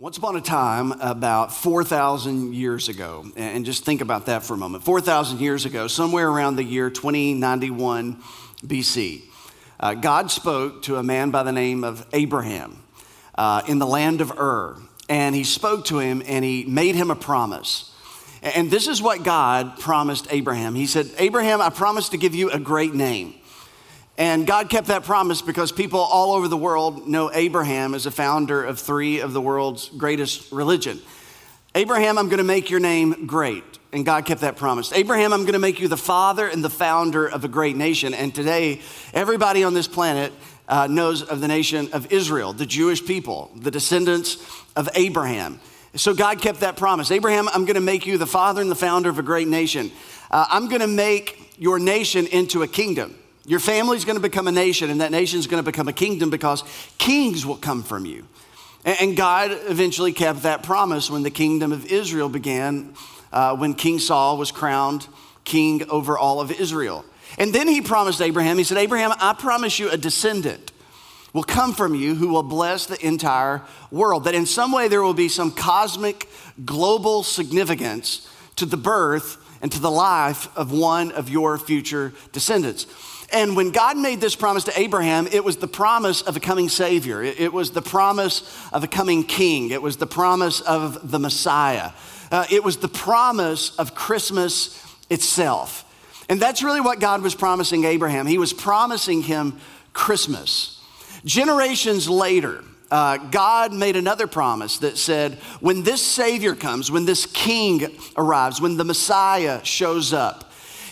Once upon a time, about 4,000 years ago, and just think about that for a moment 4,000 years ago, somewhere around the year 2091 BC, uh, God spoke to a man by the name of Abraham uh, in the land of Ur. And he spoke to him and he made him a promise. And this is what God promised Abraham. He said, Abraham, I promise to give you a great name. And God kept that promise because people all over the world know Abraham as a founder of three of the world's greatest religion. Abraham, I'm going to make your name great. And God kept that promise. Abraham, I'm going to make you the father and the founder of a great nation. And today, everybody on this planet uh, knows of the nation of Israel, the Jewish people, the descendants of Abraham. So God kept that promise. Abraham, I'm going to make you the father and the founder of a great nation. Uh, I'm going to make your nation into a kingdom. Your family's going to become a nation, and that nation's going to become a kingdom because kings will come from you. And God eventually kept that promise when the kingdom of Israel began, uh, when King Saul was crowned king over all of Israel. And then he promised Abraham, he said, Abraham, I promise you a descendant will come from you who will bless the entire world. That in some way there will be some cosmic, global significance to the birth and to the life of one of your future descendants. And when God made this promise to Abraham, it was the promise of a coming Savior. It was the promise of a coming King. It was the promise of the Messiah. Uh, it was the promise of Christmas itself. And that's really what God was promising Abraham. He was promising him Christmas. Generations later, uh, God made another promise that said, when this Savior comes, when this King arrives, when the Messiah shows up,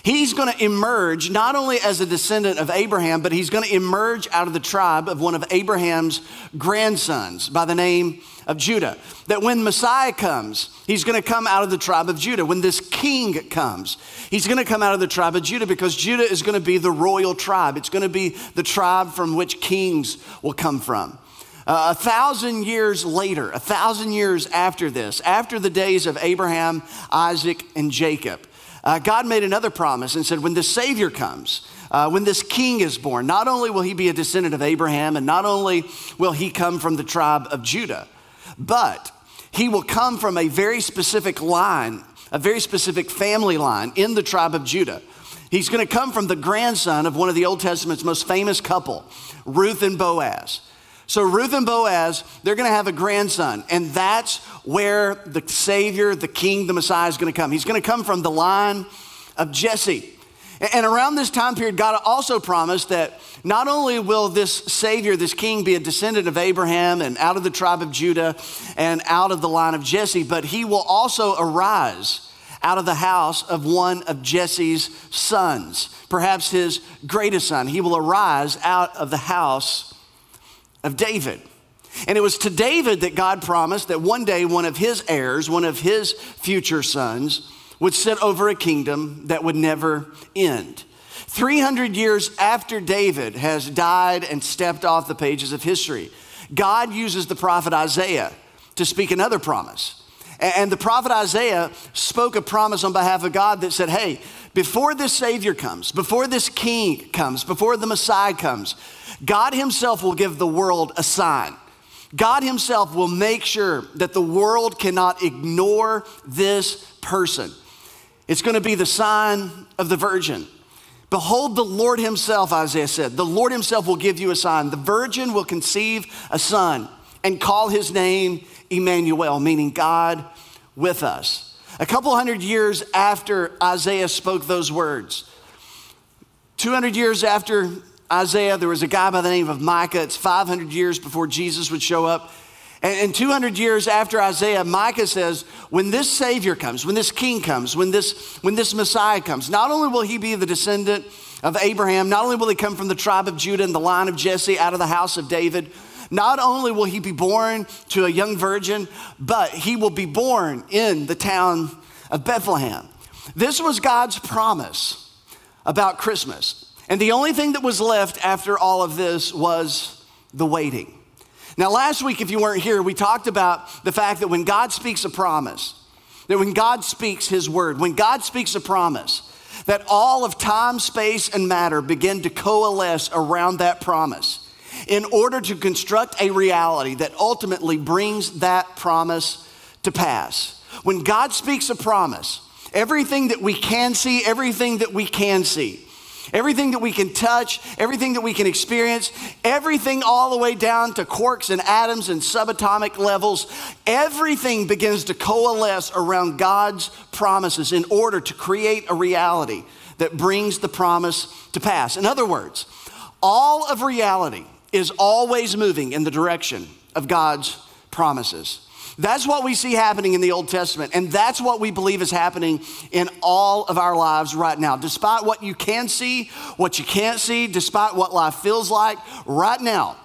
He's going to emerge not only as a descendant of Abraham, but he's going to emerge out of the tribe of one of Abraham's grandsons by the name of Judah. That when Messiah comes, he's going to come out of the tribe of Judah. When this king comes, he's going to come out of the tribe of Judah because Judah is going to be the royal tribe. It's going to be the tribe from which kings will come from. Uh, a thousand years later, a thousand years after this, after the days of Abraham, Isaac, and Jacob, uh, God made another promise and said, when the Savior comes, uh, when this king is born, not only will he be a descendant of Abraham, and not only will he come from the tribe of Judah, but he will come from a very specific line, a very specific family line in the tribe of Judah. He's going to come from the grandson of one of the Old Testament's most famous couple, Ruth and Boaz. So Ruth and Boaz, they're going to have a grandson, and that's where the Savior, the King, the Messiah is going to come. He's going to come from the line of Jesse. And around this time period, God also promised that not only will this Savior, this King, be a descendant of Abraham and out of the tribe of Judah and out of the line of Jesse, but he will also arise out of the house of one of Jesse's sons, perhaps his greatest son. He will arise out of the house of David. And it was to David that God promised that one day one of his heirs, one of his future sons, would sit over a kingdom that would never end. 300 years after David has died and stepped off the pages of history, God uses the prophet Isaiah to speak another promise. And the prophet Isaiah spoke a promise on behalf of God that said, Hey, before this Savior comes, before this King comes, before the Messiah comes, God Himself will give the world a sign. God Himself will make sure that the world cannot ignore this person. It's going to be the sign of the virgin. Behold, the Lord Himself, Isaiah said, the Lord Himself will give you a sign. The virgin will conceive a son and call his name Emmanuel, meaning God with us. A couple hundred years after Isaiah spoke those words, 200 years after Isaiah, there was a guy by the name of Micah. It's 500 years before Jesus would show up. And, 200 years after Isaiah, Micah says, when this Savior comes, when this King comes, when this, when this Messiah comes, not only will he be the descendant of Abraham, not only will he come from the tribe of Judah and the line of Jesse out of the house of David, not only will he be born to a young virgin, but he will be born in the town of Bethlehem. This was God's promise about Christmas. And the only thing that was left after all of this was the waiting. Now, last week, if you weren't here, we talked about the fact that when God speaks a promise, that when God speaks his word, when God speaks a promise, that all of time, space, and matter begin to coalesce around that promise. in order to construct a reality that ultimately brings that promise to pass. When God speaks a promise, everything that we can see, everything that we can see, Everything that we can touch, everything that we can experience, everything all the way down to quarks and atoms and subatomic levels, everything begins to coalesce around God's promises in order to create a reality that brings the promise to pass. In other words, all of reality is always moving in the direction of God's promises. That's what we see happening in the Old Testament, and that's what we believe is happening in all of our lives right now. Despite what you can see, what you can't see, despite what life feels like, right now,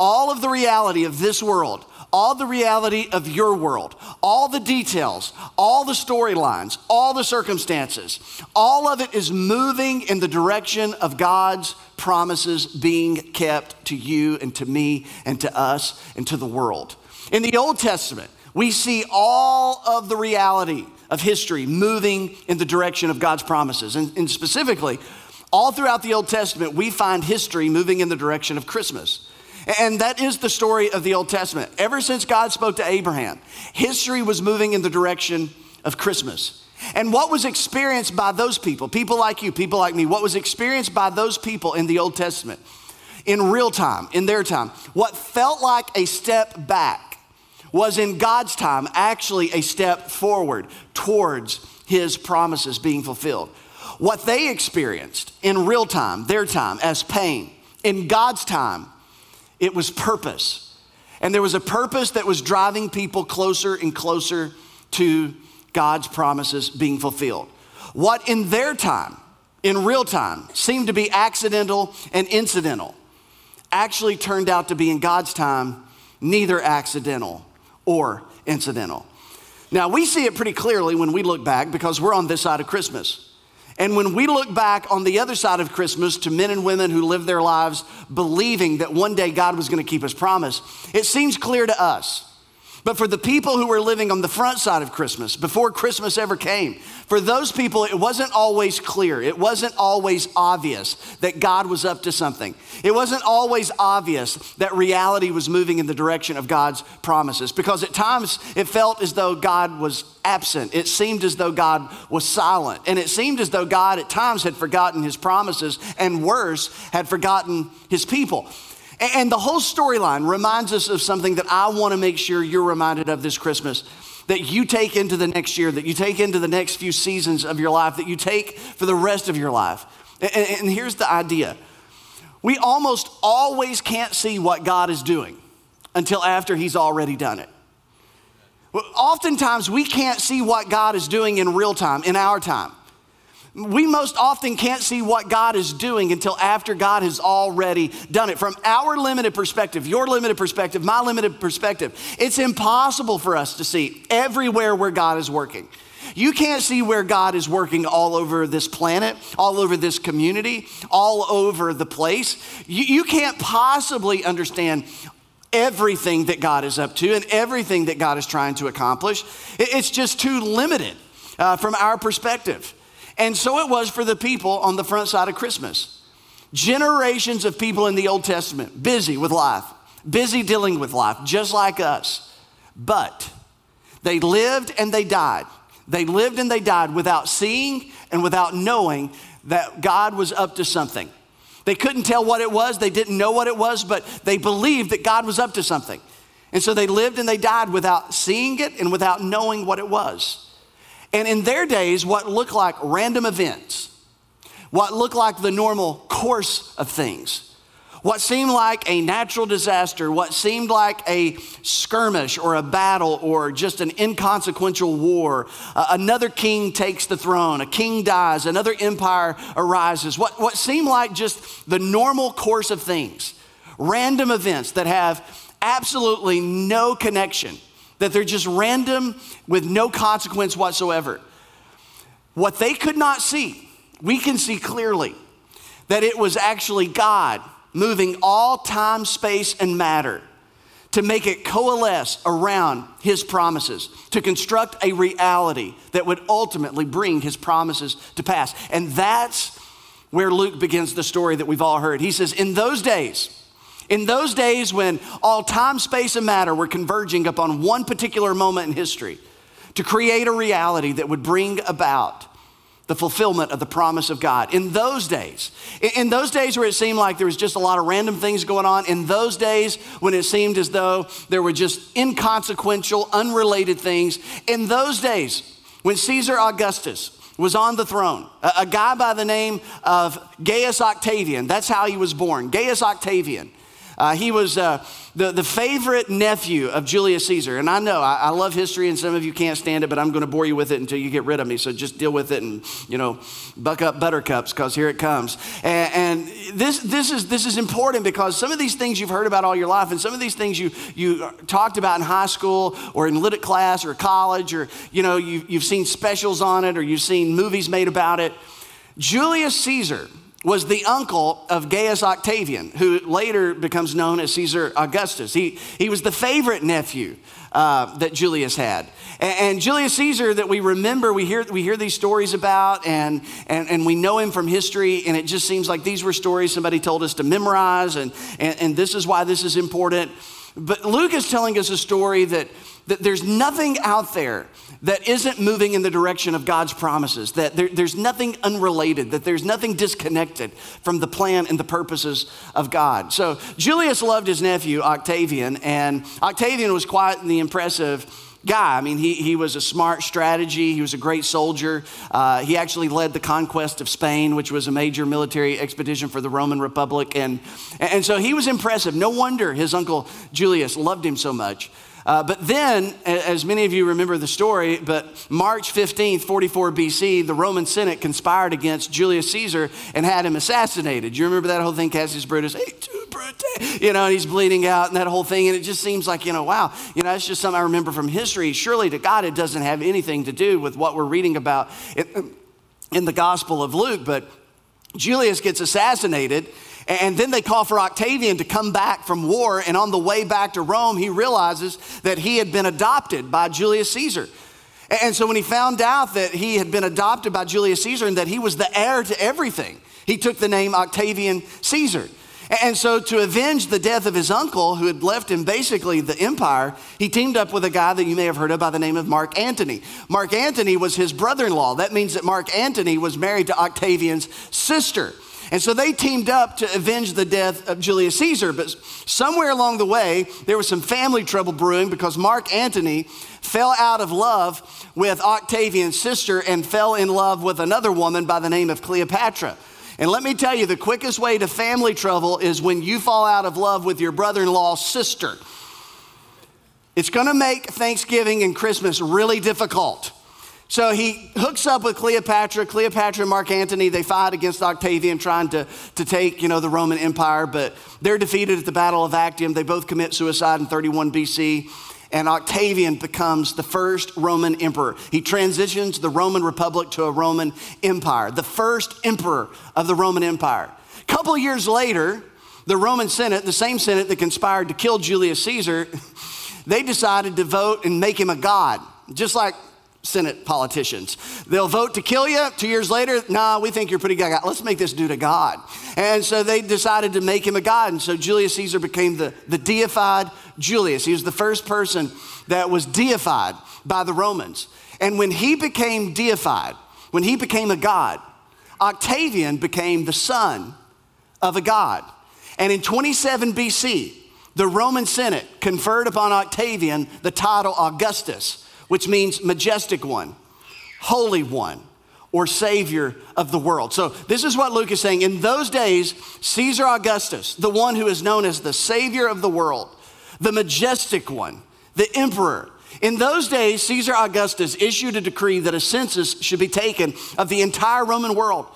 all of the reality of this world, all the reality of your world, all the details, all the storylines, all the circumstances, all of it is moving in the direction of God's promises being kept to you and to me and to us and to the world. In the Old Testament, we see all of the reality of history moving in the direction of God's promises. And, and, specifically, all throughout the Old Testament, we find history moving in the direction of Christmas. And that is the story of the Old Testament. Ever since God spoke to Abraham, history was moving in the direction of Christmas. And what was experienced by those people, people like you, people like me, what was experienced by those people in the Old Testament in real time, in their time, what felt like a step back was in God's time actually a step forward towards his promises being fulfilled. What they experienced in real time, their time, as pain, in God's time, it was purpose. And there was a purpose that was driving people closer and closer to God's promises being fulfilled. What in their time, in real time, seemed to be accidental and incidental actually turned out to be in God's time neither accidental or incidental. Now, we see it pretty clearly when we look back because we're on this side of Christmas. And when we look back on the other side of Christmas to men and women who lived their lives believing that one day God was going to keep his promise, it seems clear to us but for the people who were living on the front side of Christmas, before Christmas ever came, for those people, it wasn't always clear. It wasn't always obvious that God was up to something. It wasn't always obvious that reality was moving in the direction of God's promises because at times it felt as though God was absent. It seemed as though God was silent. And it seemed as though God at times had forgotten his promises and worse, had forgotten his people. And the whole storyline reminds us of something that I want to make sure you're reminded of this Christmas that you take into the next year, that you take into the next few seasons of your life, that you take for the rest of your life. And, here's the idea we almost always can't see what God is doing until after He's already done it. Oftentimes, we can't see what God is doing in real time, in our time. We most often can't see what God is doing until after God has already done it. From our limited perspective, your limited perspective, my limited perspective, it's impossible for us to see everywhere where God is working. You can't see where God is working all over this planet, all over this community, all over the place. You, you can't possibly understand everything that God is up to and everything that God is trying to accomplish. It's just too limited uh, from our perspective. And so it was for the people on the front side of Christmas. Generations of people in the Old Testament, busy with life, busy dealing with life, just like us. But they lived and they died. They lived and they died without seeing and without knowing that God was up to something. They couldn't tell what it was, they didn't know what it was, but they believed that God was up to something. And so they lived and they died without seeing it and without knowing what it was. And in their days, what looked like random events, what looked like the normal course of things, what seemed like a natural disaster, what seemed like a skirmish or a battle or just an inconsequential war. Uh, another king takes the throne, a king dies, another empire arises. What, what seemed like just the normal course of things, random events that have absolutely no connection that they're just random with no consequence whatsoever. What they could not see, we can see clearly that it was actually God moving all time, space, and matter to make it coalesce around his promises, to construct a reality that would ultimately bring his promises to pass. And that's where Luke begins the story that we've all heard. He says, In those days, In those days when all time, space, and matter were converging upon one particular moment in history to create a reality that would bring about the fulfillment of the promise of God. In those days, in those days where it seemed like there was just a lot of random things going on, in those days when it seemed as though there were just inconsequential, unrelated things, in those days when Caesar Augustus was on the throne, a, guy by the name of Gaius Octavian, that's how he was born, Gaius Octavian. Uh, he was uh, the, the favorite nephew of Julius Caesar. And I know I, I, love history, and some of you can't stand it, but I'm going to bore you with it until you get rid of me. So just deal with it and, you know, buck up buttercups because here it comes. And, and, this, this, is, this is important because some of these things you've heard about all your life, and some of these things you, you talked about in high school or in lit class or college, or, you know, you, you've seen specials on it or you've seen movies made about it. Julius Caesar was the uncle of Gaius Octavian, who later becomes known as Caesar Augustus. He, he was the favorite nephew uh, that Julius had. And, and, Julius Caesar, that we remember, we hear, we hear these stories about, and, and, and we know him from history, and it just seems like these were stories somebody told us to memorize, and, and, and this is why this is important. But Luke is telling us a story that, that there's nothing out there that isn't moving in the direction of God's promises, that there, there's nothing unrelated, that there's nothing disconnected from the plan and the purposes of God. So Julius loved his nephew, Octavian, and Octavian was quite the impressive guy. I mean, he, he was a smart strategy. He was a great soldier. Uh, he actually led the conquest of Spain, which was a major military expedition for the Roman Republic. And, and so he was impressive. No wonder his uncle Julius loved him so much. Uh, but then, as many of you remember the story, but March 15th, 44 BC, the Roman Senate conspired against Julius Caesar and had him assassinated. You remember that whole thing, Cassius Brutus? Hey, you know, and he's bleeding out and that whole thing. And it just seems like, you know, wow, you know, it's just something I remember from history. Surely to God, it doesn't have anything to do with what we're reading about in the Gospel of Luke. But Julius gets assassinated and then they call for Octavian to come back from war. And on the way back to Rome, he realizes that he had been adopted by Julius Caesar. And so when he found out that he had been adopted by Julius Caesar and that he was the heir to everything, he took the name Octavian Caesar. And so, to avenge the death of his uncle, who had left him basically the empire, he teamed up with a guy that you may have heard of by the name of Mark Antony. Mark Antony was his brother in law. That means that Mark Antony was married to Octavian's sister. And so they teamed up to avenge the death of Julius Caesar. But somewhere along the way, there was some family trouble brewing because Mark Antony fell out of love with Octavian's sister and fell in love with another woman by the name of Cleopatra. And let me tell you, the quickest way to family trouble is when you fall out of love with your brother in law's sister. It's gonna make Thanksgiving and Christmas really difficult. So he hooks up with Cleopatra. Cleopatra and Mark Antony, they fight against Octavian, trying to, to take, you know, the Roman Empire, but they're defeated at the Battle of Actium. They both commit suicide in 31 BC, and Octavian becomes the first Roman emperor. He transitions the Roman Republic to a Roman Empire, the first emperor of the Roman Empire. A couple years later, the Roman Senate, the same Senate that conspired to kill Julius Caesar, they decided to vote and make him a god, just like Senate politicians. They'll vote to kill you. Two years later, nah, we think you're pretty good. Let's make this dude a god. And so they decided to make him a god. And so Julius Caesar became the, the deified Julius. He was the first person that was deified by the Romans. And when he became deified, when he became a god, Octavian became the son of a god. And in 27 BC, the Roman Senate conferred upon Octavian the title Augustus which means majestic one, holy one, or savior of the world. So, this is what Luke is saying. In those days, Caesar Augustus, the one who is known as the savior of the world, the majestic one, the emperor, in those days, Caesar Augustus issued a decree that a census should be taken of the entire Roman world.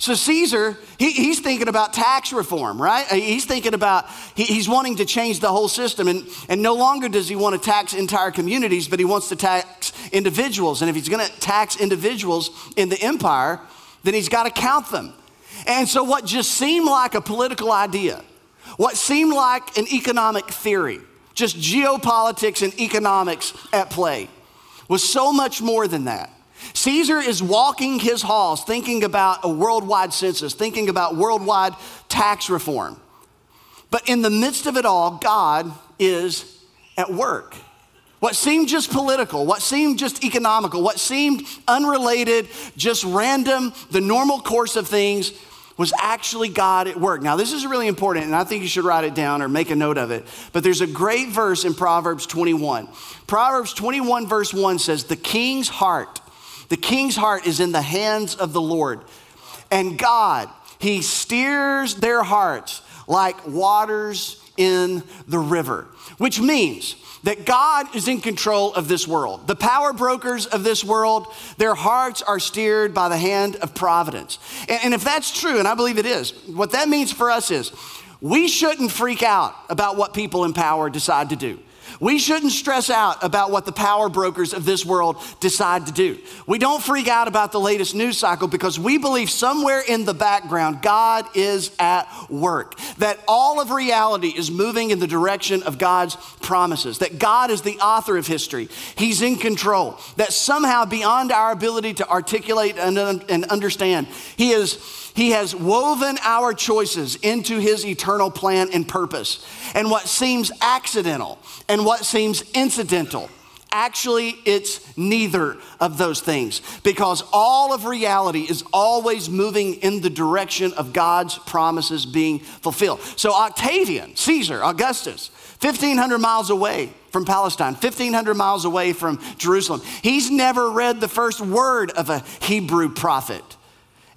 So Caesar, he, he's thinking about tax reform, right? Uh, he's thinking about, he, he's wanting to change the whole system. And, and no longer does he want to tax entire communities, but he wants to tax individuals. And if he's going to tax individuals in the empire, then he's got to count them. And so what just seemed like a political idea, what seemed like an economic theory, just geopolitics and economics at play, was so much more than that. Caesar is walking his halls thinking about a worldwide census, thinking about worldwide tax reform. But in the midst of it all, God is at work. What seemed just political, what seemed just economical, what seemed unrelated, just random, the normal course of things was actually God at work. Now, this is really important, and I think you should write it down or make a note of it. But there's a great verse in Proverbs 21. Proverbs 21, verse 1 says, The king's heart, the king's heart is in the hands of the Lord. And God, He steers their hearts like waters in the river, which means that God is in control of this world. The power brokers of this world, their hearts are steered by the hand of providence. And, and, if that's true, and I believe it is, what that means for us is we shouldn't freak out about what people in power decide to do. We shouldn't stress out about what the power brokers of this world decide to do. We don't freak out about the latest news cycle because we believe somewhere in the background God is at work. That all of reality is moving in the direction of God's promises. That God is the author of history. He's in control. That somehow beyond our ability to articulate and, and understand, He is he has woven our choices into His eternal plan and purpose. And what seems accidental and what seems incidental, actually, it's neither of those things because all of reality is always moving in the direction of God's promises being fulfilled. So, Octavian, Caesar, Augustus, 1,500 miles away from Palestine, 1,500 miles away from Jerusalem, he's never read the first word of a Hebrew prophet.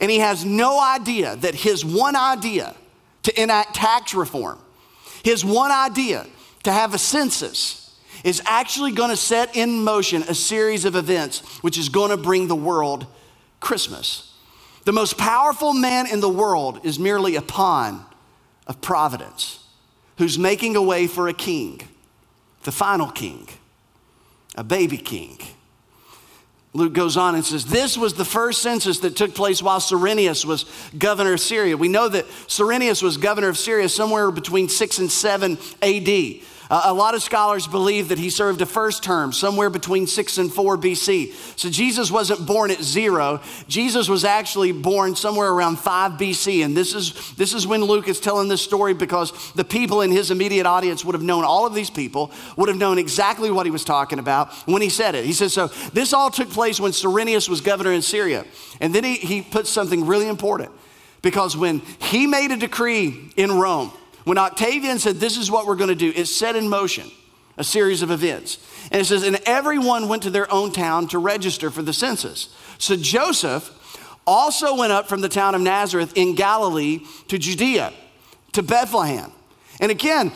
And he has no idea that his one idea to enact tax reform, his one idea to have a census, is actually going to set in motion a series of events which is going to bring the world Christmas. The most powerful man in the world is merely a pawn of providence who's making a way for a king, the final king, a baby king Luke goes on and says, This was the first census that took place while Cyrenius was governor of Syria. We know that Cyrenius was governor of Syria somewhere between 6 and 7 AD. Uh, a lot of scholars believe that he served a first term somewhere between 6 and 4 BC. So Jesus wasn't born at zero. Jesus was actually born somewhere around 5 BC. And this is, this is when Luke is telling this story because the people in his immediate audience would have known, all of these people would have known exactly what he was talking about when he said it. He says, So this all took place when Cyrenius was governor in Syria. And then he, he puts something really important because when he made a decree in Rome, when Octavian said, This is what we're going to do, it set in motion a series of events. And it says, And everyone went to their own town to register for the census. So Joseph also went up from the town of Nazareth in Galilee to Judea, to Bethlehem. And again,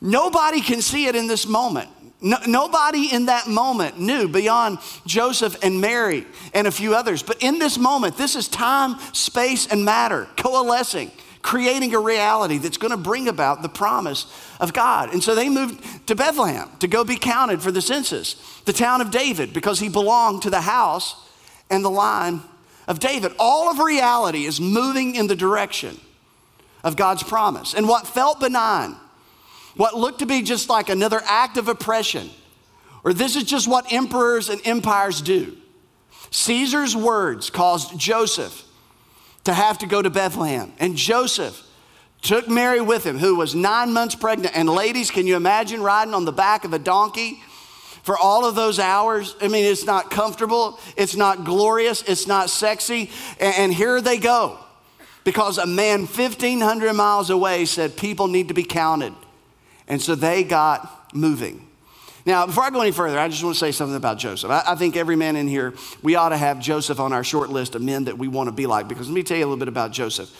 nobody can see it in this moment. No, nobody in that moment knew beyond Joseph and Mary and a few others. But in this moment, this is time, space, and matter coalescing creating a reality that's going to bring about the promise of God. And so they moved to Bethlehem to go be counted for the census, the town of David, because he belonged to the house and the line of David. All of reality is moving in the direction of God's promise. And what felt benign, what looked to be just like another act of oppression, or this is just what emperors and empires do. Caesar's words caused Joseph to have to go to Bethlehem. And Joseph took Mary with him, who was nine months pregnant. And ladies, can you imagine riding on the back of a donkey for all of those hours? I mean, it's not comfortable, it's not glorious, it's not sexy. And, here they go. Because a man 1,500 miles away said people need to be counted. And so they got moving. Now, before I go any further, I just want to say something about Joseph. I, I, think every man in here, we ought to have Joseph on our short list of men that we want to be like, because let me tell you a little bit about Joseph.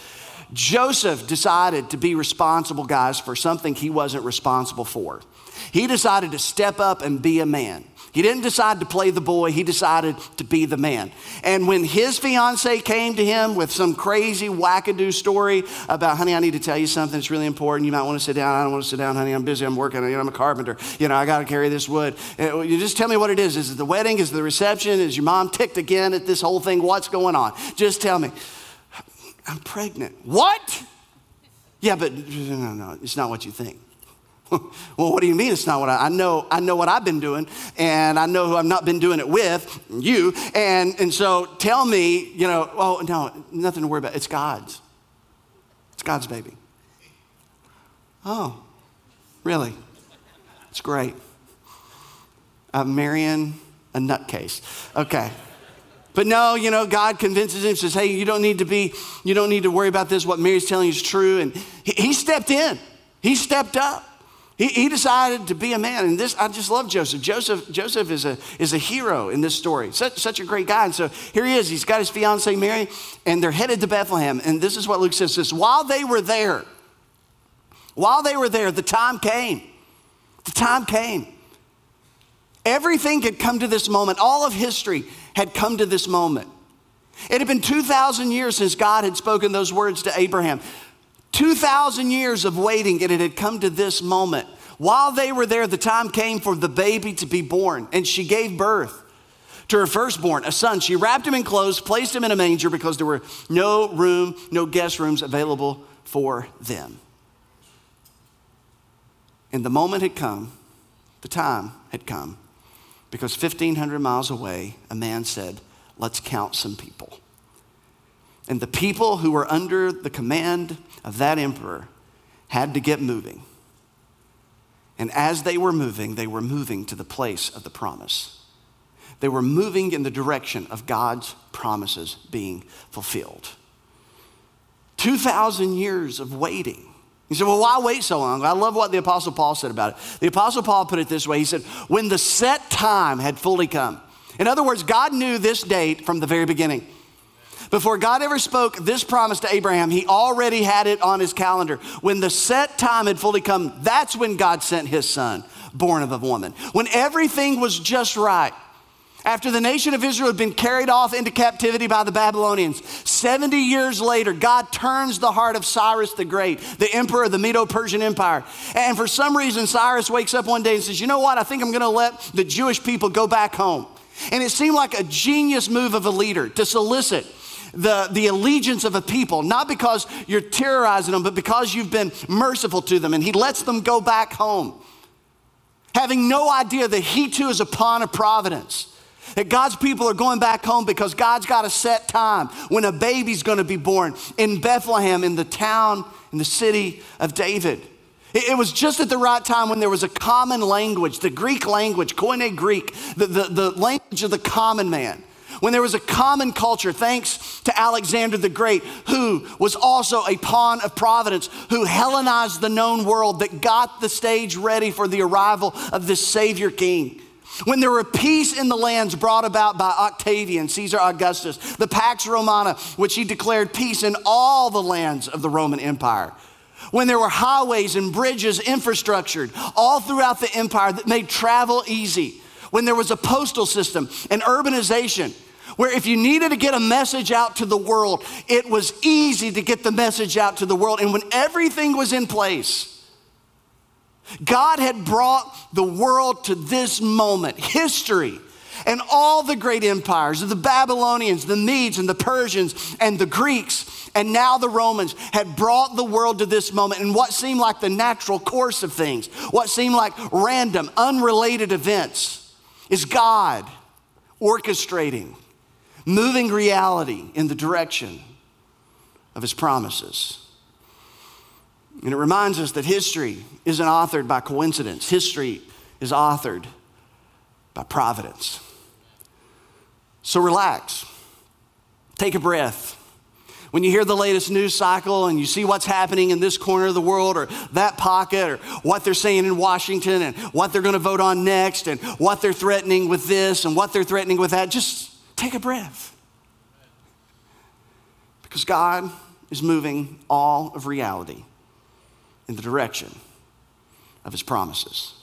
Joseph decided to be responsible, guys, for something he wasn't responsible for. He decided to step up and be a man. He didn't decide to play the boy, he decided to be the man. And when his fiance came to him with some crazy wackadoo story about, honey, I need to tell you something, it's really important. You might want to sit down. I don't want to sit down, honey. I'm busy, I'm working, you know, I'm a carpenter. You know, I got to carry this wood. Uh, you just tell me what it is. Is it the wedding? Is it the reception? Is your mom ticked again at this whole thing? What's going on? Just tell me. I'm pregnant. What? Yeah, but no, no, it's not what you think. well, what do you mean it's not what I, I know? I know what I've been doing, and I know who I've not been doing it with, you. And, and so tell me, you know, oh, no, nothing to worry about. It's God's. It's God's baby. Oh, really? It's great. I'm marrying a nutcase. Okay. But no, you know, God convinces him, says, hey, you don't need to be, you don't need to worry about this. What Mary's telling you is true. And he, he stepped in, he stepped up. He, he, decided to be a man. And this, I just love Joseph. Joseph, Joseph is, a, is a hero in this story. Such, such a great guy. And so here he is. He's got his fiancee Mary, and they're headed to Bethlehem. And this is what Luke says this while they were there, while they were there, the time came. The time came. Everything had come to this moment. All of history had come to this moment. It had been 2,000 years since God had spoken those words to Abraham. 2,000 years of waiting, and it had come to this moment. While they were there, the time came for the baby to be born, and she gave birth to her firstborn, a son. She wrapped him in clothes, placed him in a manger because there were no room, no guest rooms available for them. And the moment had come, the time had come because 1,500 miles away, a man said, Let's count some people. And the people who were under the command of that emperor had to get moving. And as they were moving, they were moving to the place of the promise. They were moving in the direction of God's promises being fulfilled. 2,000 years of waiting he said, Well, why wait so long? I love what the Apostle Paul said about it. The Apostle Paul put it this way He said, When the set time had fully come. In other words, God knew this date from the very beginning. Before God ever spoke this promise to Abraham, he already had it on his calendar. When the set time had fully come, that's when God sent his son, born of a woman. When everything was just right. After the nation of Israel had been carried off into captivity by the Babylonians, 70 years later, God turns the heart of Cyrus the Great, the emperor of the Medo Persian Empire. And for some reason, Cyrus wakes up one day and says, You know what? I think I'm going to let the Jewish people go back home. And it seemed like a genius move of a leader to solicit the, the allegiance of a people, not because you're terrorizing them, but because you've been merciful to them. And he lets them go back home, having no idea that he too is upon a providence. That God's people are going back home because God's got a set time when a baby's going to be born in Bethlehem, in the town, in the city of David. It, was just at the right time when there was a common language, the Greek language, Koine Greek, the, the, the language of the common man. When there was a common culture, thanks to Alexander the Great, who was also a pawn of providence, who Hellenized the known world, that got the stage ready for the arrival of this Savior King. When there were peace in the lands brought about by Octavian, Caesar Augustus, the Pax Romana, which he declared peace in all the lands of the Roman Empire. When there were highways and bridges infrastructured all throughout the empire that made travel easy. When there was a postal system and urbanization, where if you needed to get a message out to the world, it was easy to get the message out to the world. And when everything was in place, God had brought the world to this moment, history, and all the great empires of the Babylonians, the Medes, and the Persians, and the Greeks, and now the Romans had brought the world to this moment in what seemed like the natural course of things, what seemed like random, unrelated events, is God orchestrating, moving reality in the direction of his promises. And it reminds us that history isn't authored by coincidence, history is authored by providence. So relax, take a breath. When you hear the latest news cycle and you see what's happening in this corner of the world or that pocket or what they're saying in Washington and what they're going to vote on next and what they're threatening with this and what they're threatening with that, just take a breath. Because God is moving all of reality in the direction of his promises.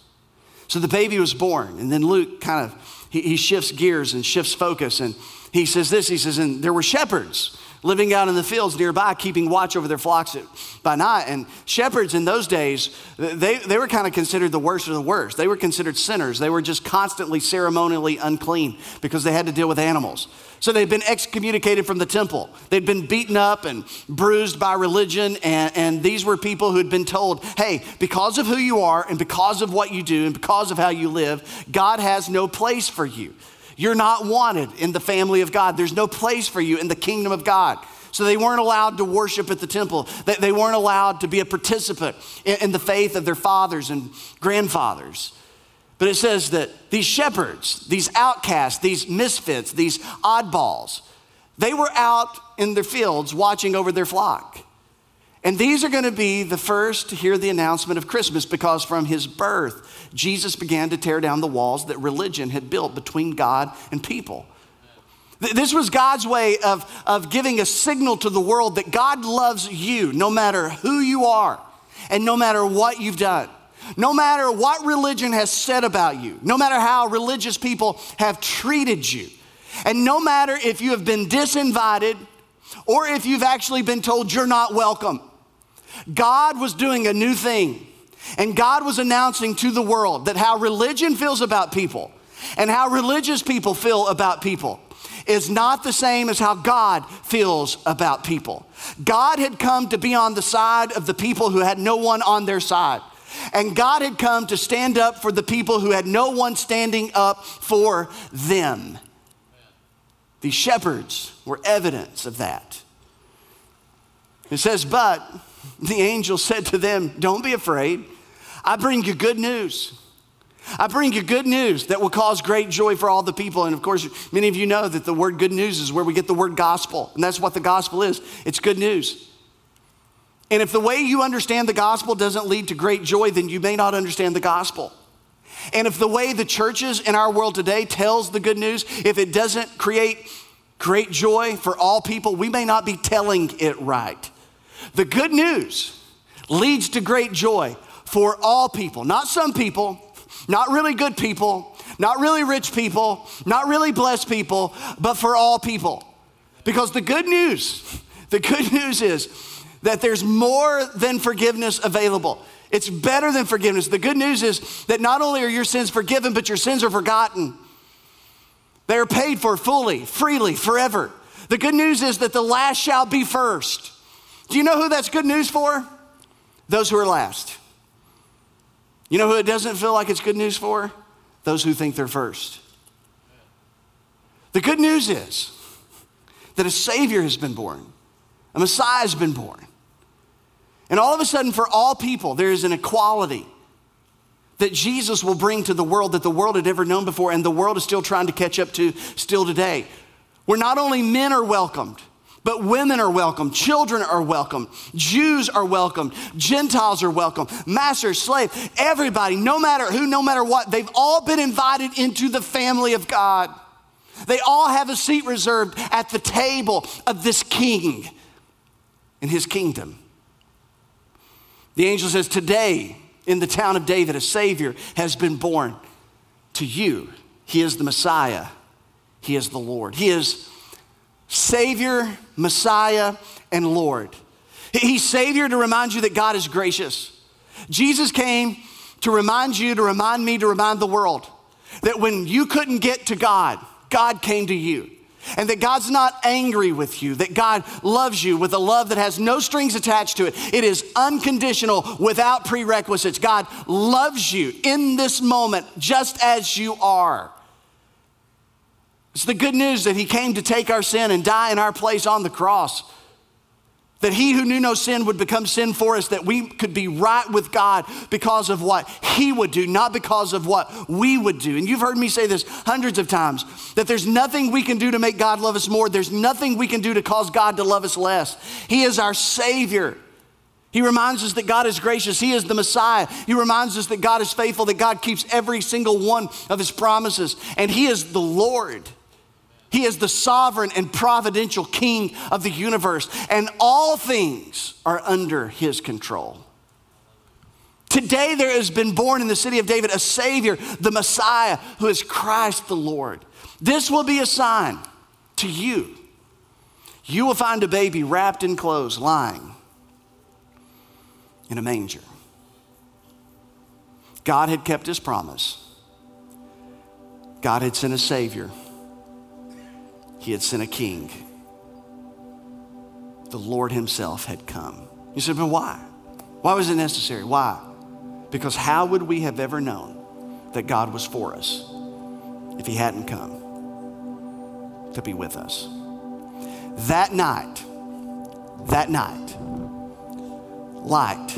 So the baby was born, and then Luke kind of he, he shifts gears and shifts focus, and he says this. He says, and there were shepherds living out in the fields nearby, keeping watch over their flocks by night. And shepherds in those days, they, they were kind of considered the worst of the worst. They were considered sinners. They were just constantly ceremonially unclean because they had to deal with animals. So they'd been excommunicated from the temple. They'd been beaten up and bruised by religion. And, and these were people who had been told, hey, because of who you are and because of what you do and because of how you live, God has no place for you. You're not wanted in the family of God. There's no place for you in the kingdom of God. So they weren't allowed to worship at the temple. They weren't allowed to be a participant in the faith of their fathers and grandfathers. But it says that these shepherds, these outcasts, these misfits, these oddballs, they were out in their fields watching over their flock. And these are going to be the first to hear the announcement of Christmas because from his birth, Jesus began to tear down the walls that religion had built between God and people. This was God's way of, of giving a signal to the world that God loves you no matter who you are and no matter what you've done. No matter what religion has said about you, no matter how religious people have treated you, and no matter if you have been disinvited or if you've actually been told you're not welcome, God was doing a new thing. And God was announcing to the world that how religion feels about people and how religious people feel about people is not the same as how God feels about people. God had come to be on the side of the people who had no one on their side. And God had come to stand up for the people who had no one standing up for them. These shepherds were evidence of that. It says, But the angel said to them, Don't be afraid. I bring you good news. I bring you good news that will cause great joy for all the people. And of course, many of you know that the word good news is where we get the word gospel. And that's what the gospel is it's good news. And if the way you understand the gospel doesn't lead to great joy, then you may not understand the gospel. And if the way the churches in our world today tells the good news, if it doesn't create great joy for all people, we may not be telling it right. The good news leads to great joy for all people, not some people, not really good people, not really rich people, not really blessed people, but for all people. Because the good news, the good news is that there's more than forgiveness available. It's better than forgiveness. The good news is that not only are your sins forgiven, but your sins are forgotten. They are paid for fully, freely, forever. The good news is that the last shall be first. Do you know who that's good news for? Those who are last. You know who it doesn't feel like it's good news for? Those who think they're first. The good news is that a Savior has been born, a Messiah has been born. And all of a sudden, for all people, there is an equality that Jesus will bring to the world that the world had never known before, and the world is still trying to catch up to still today. Where not only men are welcomed, but women are welcome, children are welcome, Jews are welcome, Gentiles are welcome, master, slave, everybody, no matter who, no matter what, they've all been invited into the family of God. They all have a seat reserved at the table of this king in his kingdom. The angel says, Today, in the town of David, a Savior has been born to you. He is the Messiah, He is the Lord. He is Savior, Messiah, and Lord. He's Savior to remind you that God is gracious. Jesus came to remind you, to remind me, to remind the world that when you couldn't get to God, God came to you and that God's not angry with you, that God loves you with a love that has no strings attached to it. It is unconditional without prerequisites. God loves you in this moment just as you are. It's the good news that He came to take our sin and die in our place on the cross that he who knew no sin would become sin for us, that we could be right with God because of what he would do, not because of what we would do. And you've heard me say this hundreds of times that there's nothing we can do to make God love us more, there's nothing we can do to cause God to love us less. He is our Savior. He reminds us that God is gracious. He is the Messiah. He reminds us that God is faithful, that God keeps every single one of His promises, and He is the Lord. He is the sovereign and providential king of the universe, and all things are under his control. Today, there has been born in the city of David a Savior, the Messiah, who is Christ the Lord. This will be a sign to you. You will find a baby wrapped in clothes, lying in a manger. God had kept his promise, God had sent a Savior he had sent a king. The Lord Himself had come. You said, but why? Why was it necessary? Why? Because how would we have ever known that God was for us if He hadn't come to be with us? That night, that night, light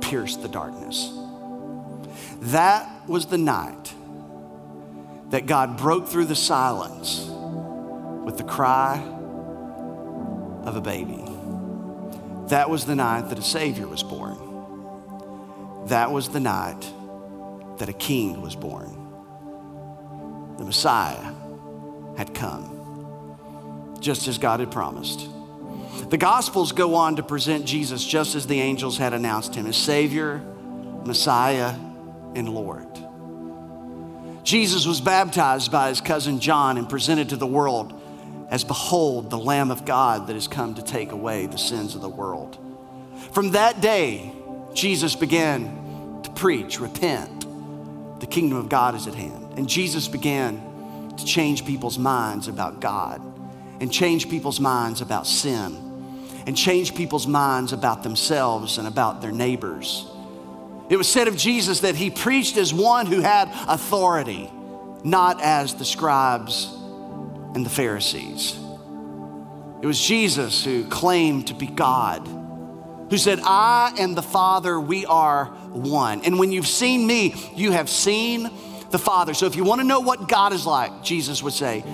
pierced the darkness. That was the night that God broke through the silence with the cry of a baby. That was the night that a Savior was born. That was the night that a king was born. The Messiah had come, just as God had promised. The Gospels go on to present Jesus just as the angels had announced him as Savior, Messiah, and Lord. Jesus was baptized by his cousin John and presented to the world as Behold, the Lamb of God that has come to take away the sins of the world. From that day, Jesus began to preach, repent, the kingdom of God is at hand. And Jesus began to change people's minds about God and change people's minds about sin and change people's minds about themselves and about their neighbors. It was said of Jesus that he preached as one who had authority, not as the scribes and the Pharisees. It was Jesus who claimed to be God, who said, I and the Father, we are one. And when you've seen me, you have seen the Father. So if you want to know what God is like, Jesus would say,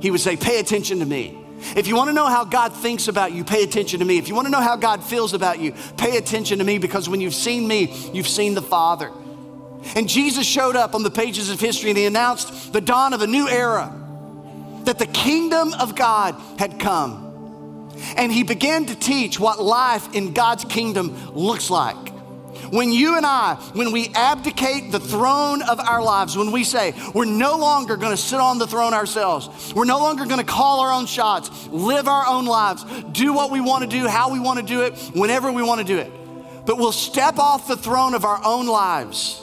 He would say, pay attention to me. If you want to know how God thinks about you, pay attention to me. If you want to know how God feels about you, pay attention to me because when you've seen me, you've seen the Father. And Jesus showed up on the pages of history and he announced the dawn of a new era, that the kingdom of God had come. And he began to teach what life in God's kingdom looks like. When you and I, when we abdicate the throne of our lives, when we say we're no longer to sit on the throne ourselves, we're no longer to call our own shots, live our own lives, do what we want to do, how we want to do it, whenever we want to do it. But we'll step off the throne of our own lives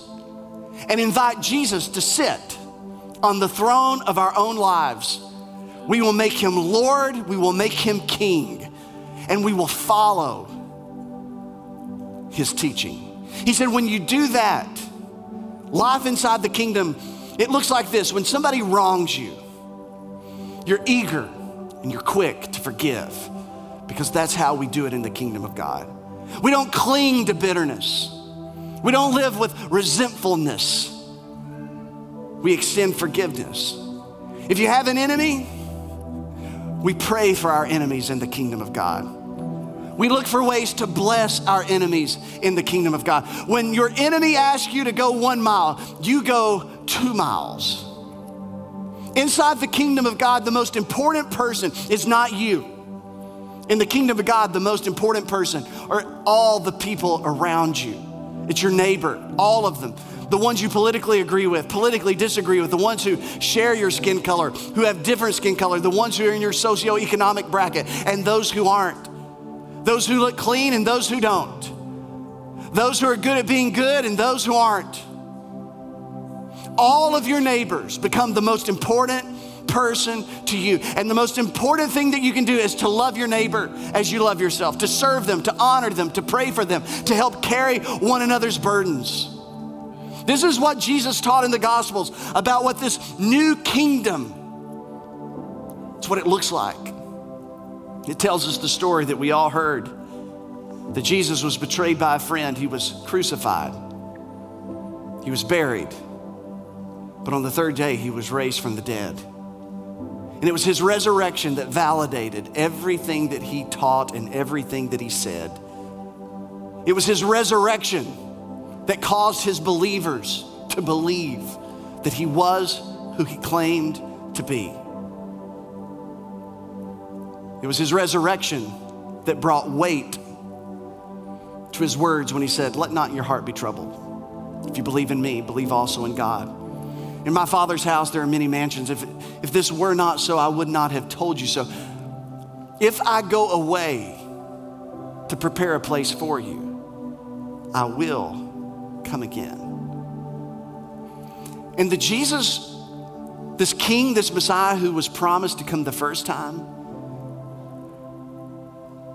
and invite Jesus to sit on the throne of our own lives. We will make him Lord, we will make him King, and we will follow his teaching. He said, when you do that, life inside the kingdom, it looks like this. When somebody wrongs you, you're eager and you're quick to forgive because that's how we do it in the kingdom of God. We don't cling to bitterness. We don't live with resentfulness. We extend forgiveness. If you have an enemy, we pray for our enemies in the kingdom of God. We look for ways to bless our enemies in the kingdom of God. When your enemy asks you to go one mile, you go two miles. Inside the kingdom of God, the most important person is not you. In the kingdom of God, the most important person are all the people around you. It's your neighbor, all of them. The ones you politically agree with, politically disagree with, the ones who share your skin color, who have different skin color, the ones who are in your socioeconomic bracket, and those who aren't those who look clean and those who don't, those who are good at being good and those who aren't. All of your neighbors become the most important person to you. And the most important thing that you can do is to love your neighbor as you love yourself, to serve them, to honor them, to pray for them, to help carry one another's burdens. This is what Jesus taught in the Gospels about what this new kingdom, it's what it looks like. It tells us the story that we all heard that Jesus was betrayed by a friend, he was crucified, he was buried, but on the third day, he was raised from the dead. And it was his resurrection that validated everything that he taught and everything that he said. It was his resurrection that caused his believers to believe that he was who he claimed to be. It was his resurrection that brought weight to his words when he said, Let not your heart be troubled. If you believe in me, believe also in God. In my Father's house, there are many mansions. If, if this were not so, I would not have told you so. If I go away to prepare a place for you, I will come again. And the Jesus, this King, this Messiah who was promised to come the first time,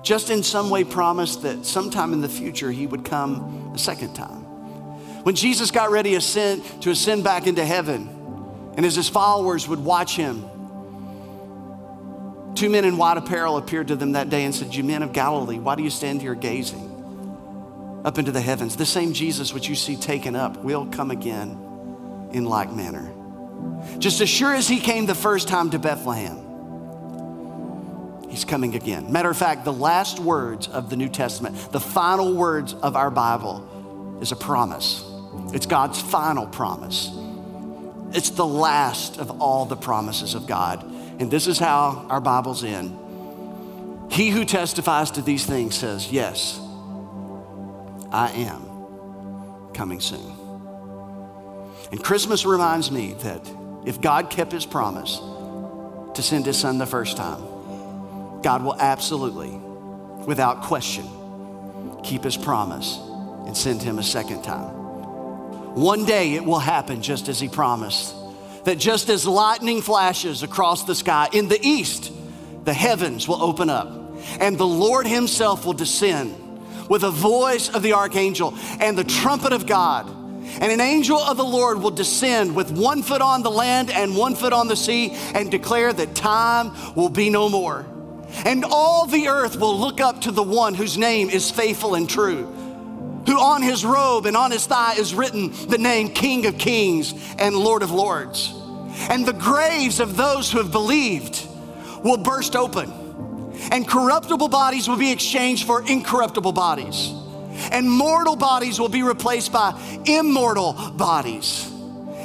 just in some way promised that sometime in the future he would come a second time. When Jesus got ready to ascend, to ascend back into heaven, and as his followers would watch him Two men in white apparel appeared to them that day and said, You men of Galilee, why do you stand here gazing up into the heavens? The same Jesus which you see taken up will come again in like manner. Just as sure as he came the first time to Bethlehem, he's coming again. Matter of fact, the last words of the New Testament, the final words of our Bible, is a promise. It's God's final promise. It's the last of all the promises of God. And this is how our Bible's end. He who testifies to these things says, Yes, I am coming soon. And Christmas reminds me that if God kept his promise to send his son the first time, God will absolutely, without question, keep his promise and send him a second time. One day it will happen just as he promised that just as lightning flashes across the sky in the east, the heavens will open up and the Lord himself will descend with a voice of the archangel and the trumpet of God. And an angel of the Lord will descend with one foot on the land and one foot on the sea and declare that time will be no more. And all the earth will look up to the one whose name is faithful and true, who on his robe and on his thigh is written the name King of Kings and Lord of Lords. And the graves of those who have believed will burst open, and corruptible bodies will be exchanged for incorruptible bodies and mortal bodies will be replaced by immortal bodies.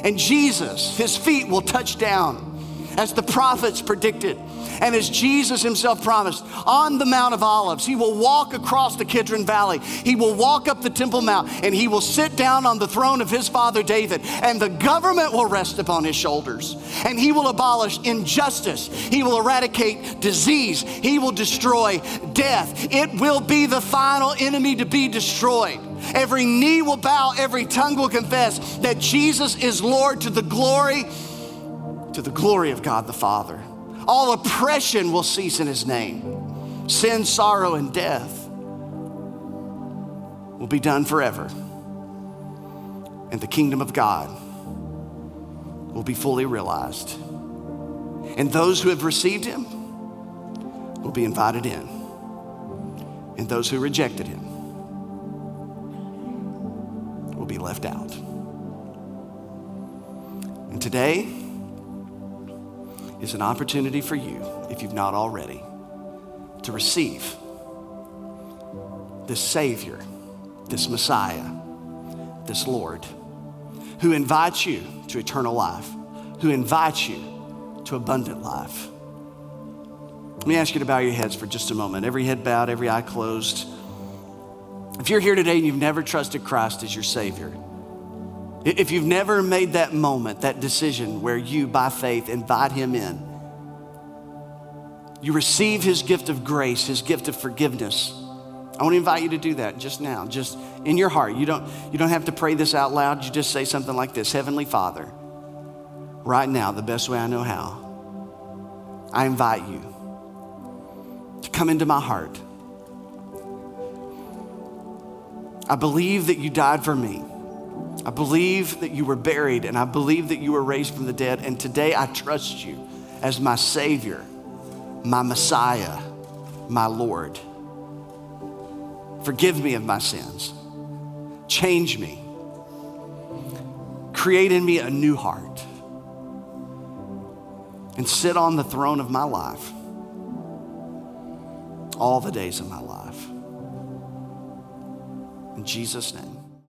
And Jesus, his feet will touch down as the prophets predicted. And as Jesus himself promised, on the Mount of Olives, he will walk across the Kidron Valley. He will walk up the Temple Mount and he will sit down on the throne of his father David. And the government will rest upon his shoulders. And he will abolish injustice. He will eradicate disease. He will destroy death. It will be the final enemy to be destroyed. Every knee will bow, every tongue will confess that Jesus is Lord to the glory to the glory of God the Father. All oppression will cease in his name. Sin, sorrow, and death will be done forever. And the kingdom of God will be fully realized. And those who have received him will be invited in. And those who rejected him will be left out. And today, is an opportunity for you, if you've not already, to receive this Savior, this Messiah, this Lord, who invites you to eternal life, who invites you to abundant life. Let me ask you to bow your heads for just a moment. Every head bowed, every eye closed. If you're here today and you've never trusted Christ as your Savior, if you've never made that moment, that decision where you, by faith, invite Him in, you receive His gift of grace, His gift of forgiveness. I want to invite you to do that just now, just in your heart. You don't, you don't have to pray this out loud. You just say something like this Heavenly Father, right now, the best way I know how, I invite you to come into my heart. I believe that you died for me. I believe that you were buried and I believe that you were raised from the dead. And today I trust you as my Savior, my Messiah, my Lord. Forgive me of my sins. Change me. Create in me a new heart. And sit on the throne of my life all the days of my life. In Jesus' name.